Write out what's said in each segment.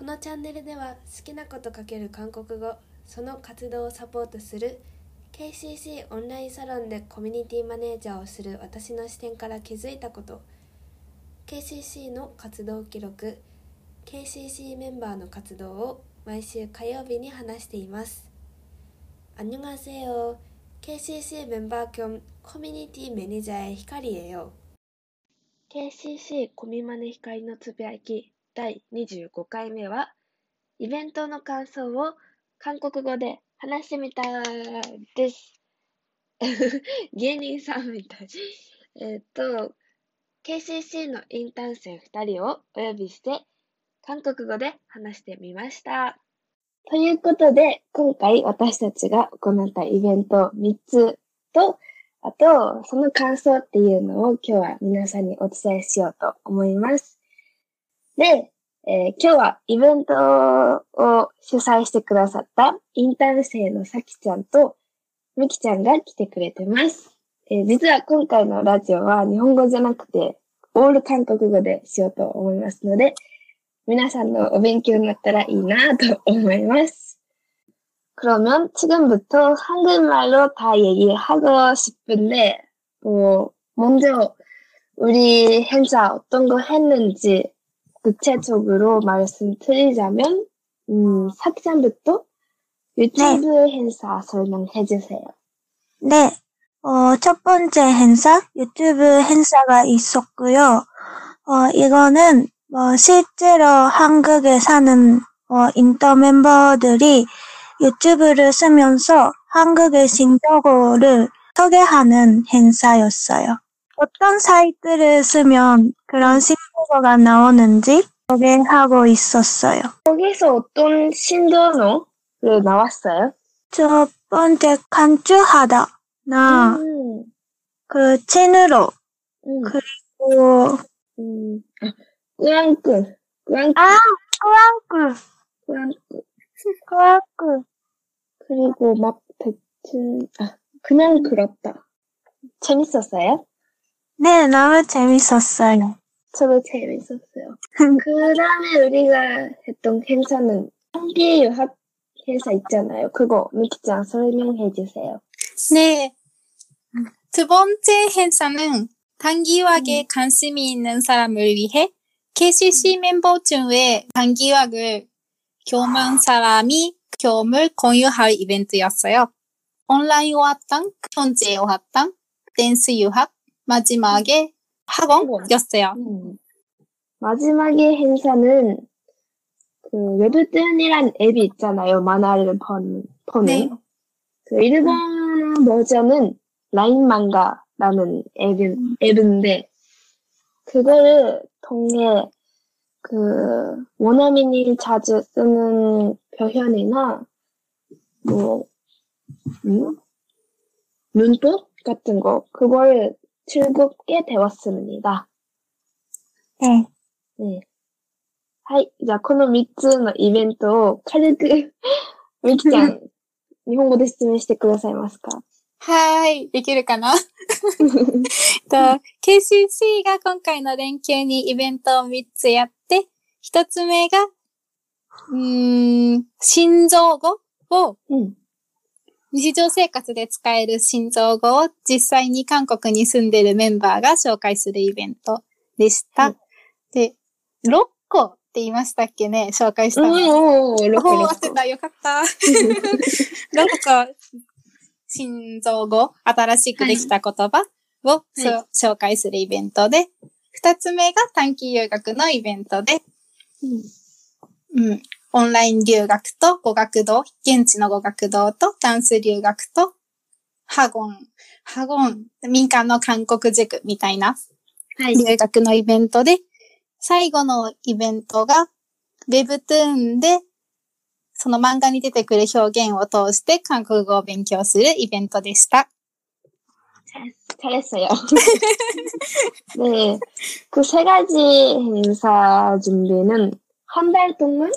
このチャンネルでは好きなことかける韓国語その活動をサポートする KCC オンラインサロンでコミュニティマネージャーをする私の視点から気づいたこと KCC の活動記録 KCC メンバーの活動を毎週火曜日に話しています。안녕하세요 KCC 멤버 겸 커뮤니티 매니저의ヒカリ예요 KCC コミマネヒカリのつぶやき 第25回目はイベントの感想を韓国語で話してみたです。芸人さんみたい。えっと、KCC のインターン生2人をお呼びして韓国語で話してみました。ということで、今回私たちが行ったイベント3つと、あと、その感想っていうのを今日は皆さんにお伝えしようと思います。で、えー、今日はイベントを主催してくださったインターン生のさきちゃんとみきちゃんが来てくれてます。えー、実は今回のラジオは日本語じゃなくてオール韓国語でしようと思いますので、皆さんのお勉強になったらいいなと思います。그러면지금부터한국말로다얘기하고싶은데뭐먼저우리행사어떤거했는지 구체적으로 말씀드리자면 음사기장부터 유튜브 네 행사 설명해 주세요 네. 어, 첫 번째 행사, 유튜브 행사가 있었고요. 어, 이거는 뭐 실제로 한국에 사는 어, 인터 멤버들이 유튜브를 쓰면서 한국의 신조어를 소개하는 행사였어요. 어떤 사이트를 쓰면 그런 신조어가 나오는지 소개하고 있었어요. 거기서 어떤 신조어를 나왔어요? 첫 번째 간주하다 나 음. 그 찐으로 음. 그리고 음. 꾸안꾸. 꾸안꾸. 아, 꾸안꾸. 꾸안꾸. 꾸안꾸. 그리고 막 뱉은, 아, 그냥 그렇다. 재밌었어요? 네, 너무 재밌었어요. 저도 재밌었어요. 그 다음에 우리가 했던 행사는 한기 유학 행사 있잖아요. 그거 미키짱 설명해 주세요. 네. 두 번째 행사는 단기학에 음. 관심이 있는 사람을 위해 KCC 멤버 중에 단기학을 교만 사람이 경험을 공유할 이벤트였어요. 온라인 화탕, 현재 화탕, 댄스 유학, 마지막에 학원이었어요. 음. 마지막에 행사는 그 웹툰이란 앱이 있잖아요. 만화를 번, 보는. 네. 그 일본 버전은 라인 망가라는 앱, 앱인데 그거를 통해 그 원어민이 자주 쓰는 표현이나 뭐 음? 문법 같은 거 그걸 즐겁게 배웠습니다. 네. 네. はい。じゃあ、この3つのイベントを軽く、みきちゃん、日本語で説明してくださいますかはい、できるかなと ?KCC が今回の連休にイベントを3つやって、1つ目が、うん、心臓語を、うん、 日常生活で使える心臓語を実際に韓国に住んでいるメンバーが紹介するイベントでした。うん、で、6個って言いましたっけね？紹介したの。おー、6個。忘れた。よかった。6個心臓語、新しくできた言葉を、はい、紹介するイベントで、二つ目が短期留学のイベントで、うん、うん、オンライン留学と語学堂、現地の語学堂とダンス留学と、ハゴン、ハゴン、民間の韓国塾みたいな、留学のイベントで、最後のイベントが、ウェブトゥーンでその漫画に出てくる表現を通して韓国語を勉強するイベントでした。잘했어요. 네. 그 세 가지 행사 준비는 한 달 동안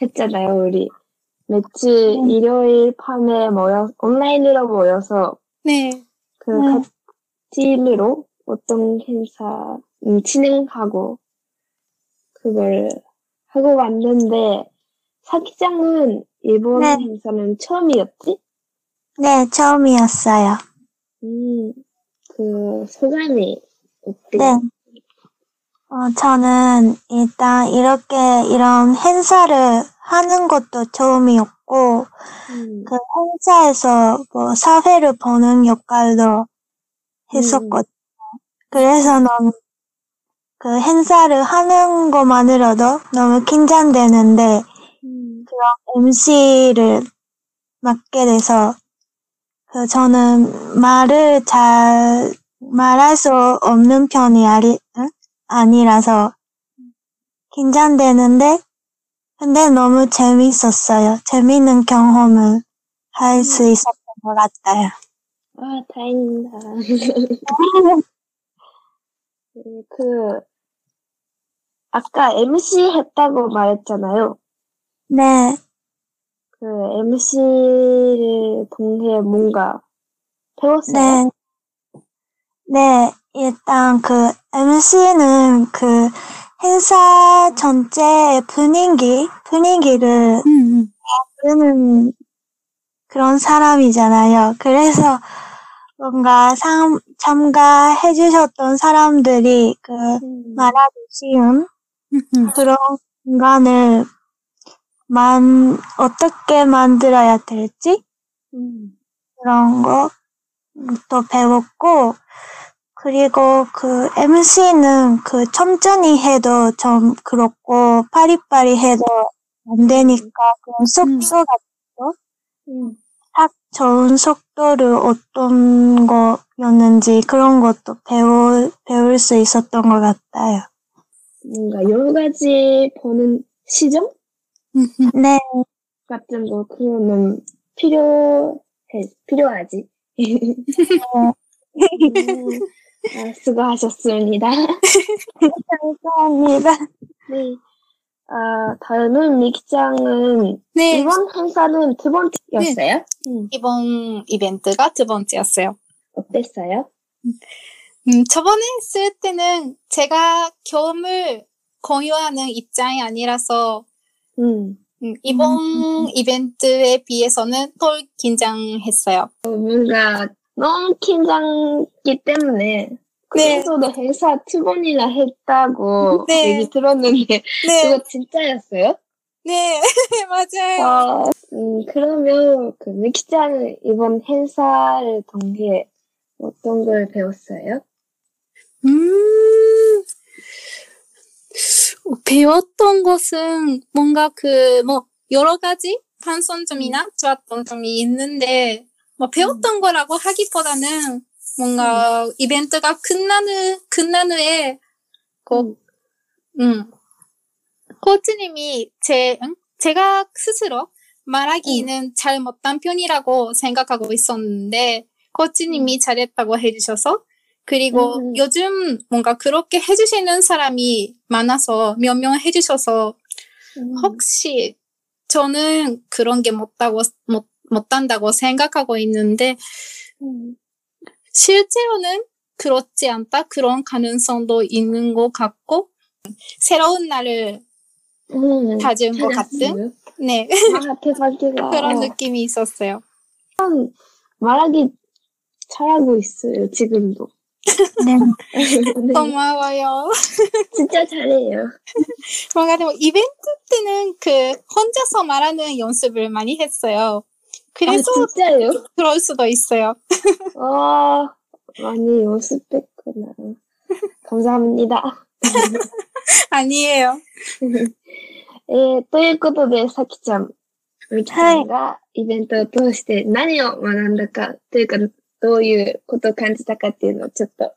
했잖아요, 우리. 매주 네. 일요일 밤에 모여, 온라인으로 모여서. 네. 그 네. 같이로 어떤 행사 음, 진행하고, 그걸 하고 왔는데, 사키짱은 일본 네. 행사는 처음이었지? 네, 처음이었어요. 음, 그, 소감이 어때? 네. 어, 저는 일단 이렇게 이런 행사를 하는 것도 처음이었고, 음, 그 행사에서 뭐 사회를 보는 역할도 했었거든요. 그래서 너무 그 행사를 하는 것만으로도 너무 긴장되는데, 음, MC를 맡게 돼서, 그 저는 말을 잘 말할 수 없는 편이 아리, 응? 아니라서 긴장되는데, 근데 너무 재밌었어요. 재밌는 경험을 할 수 있었던 것 같아요. 아, 다행이다. 음, 그, 아까 MC 했다고 말했잖아요. 네, 그 MC를 통해 뭔가 배웠어요? 네. 네, 일단 그 MC는 그 행사 전체의 분위기, 분위기를 음, 끄는 그런 사람이잖아요. 그래서 뭔가 상, 참가해 주셨던 사람들이 그 음, 말하기 쉬운 음, 음. 그런 공간을 만, 어떻게 만들어야 될지 음, 그런 거또 배웠고, 그리고 그 MC는 그 천천히 해도 좀 그렇고, 파리파리 해도 안 되니까 그런 속도가 음, 딱 좋은 속도를 어떤 거였는지 그런 것도 배울, 배울 수 있었던 것 같아요. 뭔가 여러 가지 보는 시점 음, 음. 네, 같은 거 그거는 필요해 필요하지. 음, 아, 수고하셨습니다. 감사합니다. 네. 아, 다음은 미키짱은 네, 이번 행사는 두 번째였어요? 음, 이번 이벤트가 두 번째였어요. 어땠어요? 음, 저번에 했을 때는 제가 경험을 공유하는 입장이 아니라서 음, 음, 이번 이벤트에 비해서는 덜 긴장했어요. 어, 뭔가 너무 긴장기 때문에 네. 그래서도 행사 두 번이나 했다고 네. 얘기 들었는데 네, 그거 진짜였어요? 네, 맞아요. 어, 음, 그러면 그 미키짱은 이번 행사를 통해 어떤 걸 배웠어요? 음, 배웠던 것은 뭔가 그, 뭐, 여러 가지 단선점이나 좋았던 점이 있는데, 뭐, 배웠던 거라고 하기보다는 뭔가 이벤트가 끝난 후, 끝난 후에 꼭, 음, 코치님이 제, 응? 제가 스스로 말하기는 잘 못한 편이라고 생각하고 있었는데, 코치님이 잘했다고 해주셔서, 그리고 음. 요즘 뭔가 그렇게 해주시는 사람이 많아서 몇 명 해주셔서 음, 혹시 저는 그런 게 못다고 못 못한다고 생각하고 있는데 음, 실제로는 그렇지 않다 그런 가능성도 있는 것 같고 새로운 날을 음, 다진 것 같은? 네 아, 대박이다. 그런 느낌이 있었어요. 말하기 잘하고 있어요, 지금도. 네. 네, 고마워요. 진짜 잘해요. 뭔가 뭐 이벤트 때는 그 혼자서 말하는 연습을 많이 했어요. 그래서 아, 진짜요? 그럴 수도 있어요. 아, 많이 연습했구나. 감사합니다. 아니에요. えー、ということで、さきちゃん、みきちゃんがイベントを通して何を学んだか、というか、どういうことを感じたかっていうのをちょっと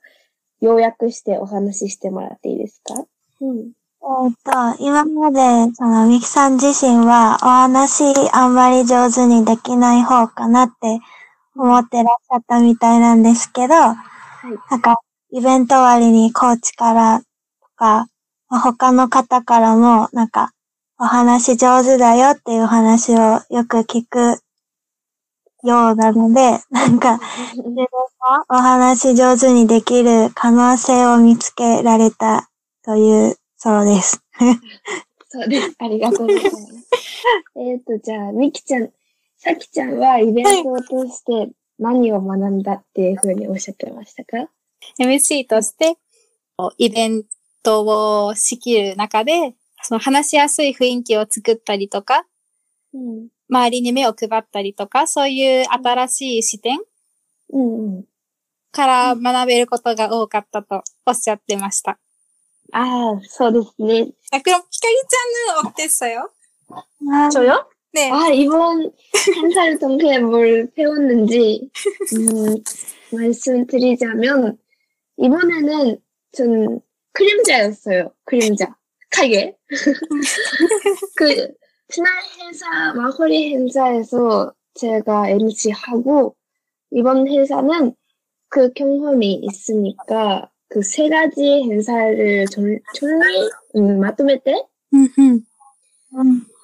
要約してお話ししてもらっていいですかうん。 えっと、今まで、その、ミキさん自身は、お話あんまり上手にできない方かなって思ってらっしゃったみたいなんですけど、なんか、イベント終わりにコーチからとか、まあ他の方からも、なんか、お話上手だよっていう話をよく聞くようなので、なんか、自分もお話上手にできる可能性を見つけられたという、そうです。そうです。ありがとうございます。えっと、じゃあ、みきちゃん、さきちゃんはイベントを通して何を学んだっていうふうにおっしゃってましたか？MC として、イベントを仕切る中で、その話しやすい雰囲気を作ったりとか、うん。周りに目を配ったりとか、そういう新しい視点うんうん。から学べることが多かったとおっしゃってました。 ああ、そうですね。 아, 그럼 피카리짱은 어땠어요? 아, 저요? 네. 아, 이번 행사를 통해 뭘 배웠는지, 음, 말씀드리자면, 이번에는 전 그림자였어요. 그림자. 칼게. 그, 지난 행사, 마허리 행사에서 제가 MC하고, 이번 행사는 그 경험이 있으니까, 그 세 가지 행사를 전, 전리, 음, 마토메때 음,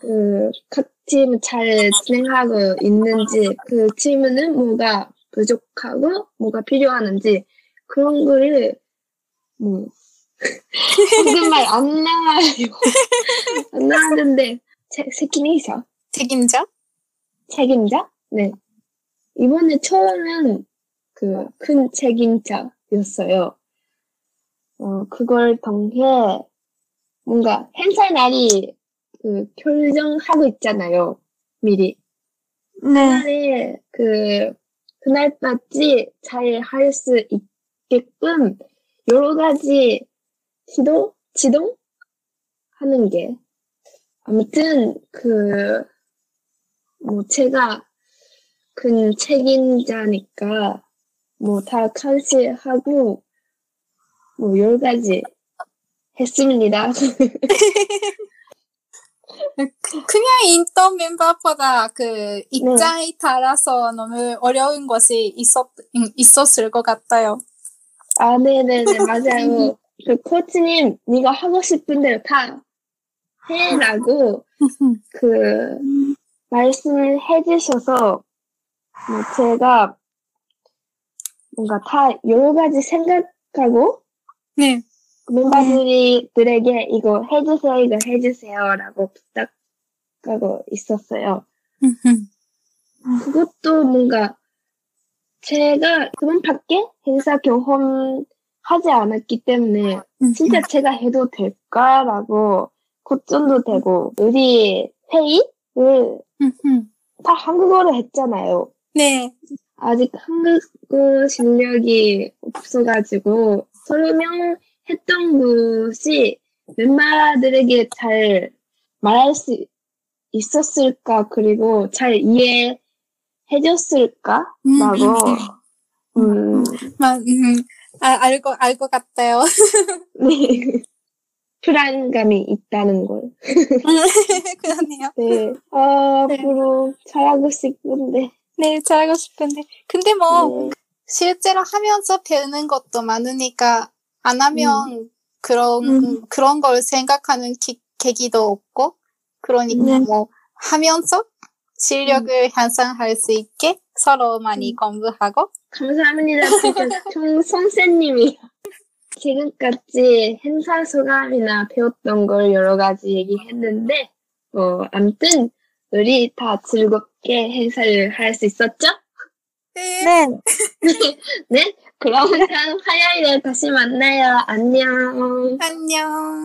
그, 각 팀 잘 진행하고 있는지, 그 팀은 뭐가 부족하고, 뭐가 필요하는지, 그런 거를, 뭐, 한국말 안 나와요. 안 나왔는데, 책, 책임이죠. 책임자? 책임자? 네. 이번에 처음은 그 큰 책임자였어요. 어, 그걸 통해 뭔가 행사 날이 그 결정하고 있잖아요. 미리. 네. 그날에 그 그날까지 잘 할 수 있게끔 여러 가지 지도 지동 하는 게 아무튼 그 뭐 제가 큰 책임자니까 뭐 다監視하고 뭐 여러 가지 했습니다. 그- 그냥 인턴 멤버보다 그 입장에 따라서 너무 어려운 것이 있었, 음, 있었을 것 같아요. 아, 네네네, 맞아요. 그 코치님, 네가 하고 싶은 대로 다 해라고 그 말씀을 해주셔서 뭐 제가 뭔가 다 여러 가지 생각하고 네. 멤버들에게 이거 해주세요, 이거 해주세요라고 부탁하고 있었어요. 그것도 뭔가 제가 그분밖에 행사 경험 하지 않았기 때문에 진짜 제가 해도 될까라고 걱정도 되고 우리 회의를 다 한국어로 했잖아요. 네. 아직 한국어 실력이 없어가지고 설명했던 것이 멤버들에게 잘 말할 수 있었을까 그리고 잘 이해해줬을까라고 음, 마, 음, 아, 알고, 알것 같아요. 네. 불안감이 있다는 걸. 그러네요. 네. 아, 앞으로 잘하고 싶은데. 네, 잘하고 싶은데. 근데 뭐, 네. 실제로 하면서 배우는 것도 많으니까, 안 하면 그런, 음. 그런 걸 생각하는 기, 계기도 없고, 그러니까 네. 뭐, 하면서 실력을 향상할 수 있게 서로 많이 음. 공부하고, 감사합니다. 진짜 정 선생님이. 지금까지 행사 소감이나 배웠던 걸 여러 가지 얘기했는데, 뭐, 암튼, 우리 다 즐겁게 행사를 할 수 있었죠? 네. 네. 네? 그럼 다음 화요일에 다시 만나요. 안녕. 안녕.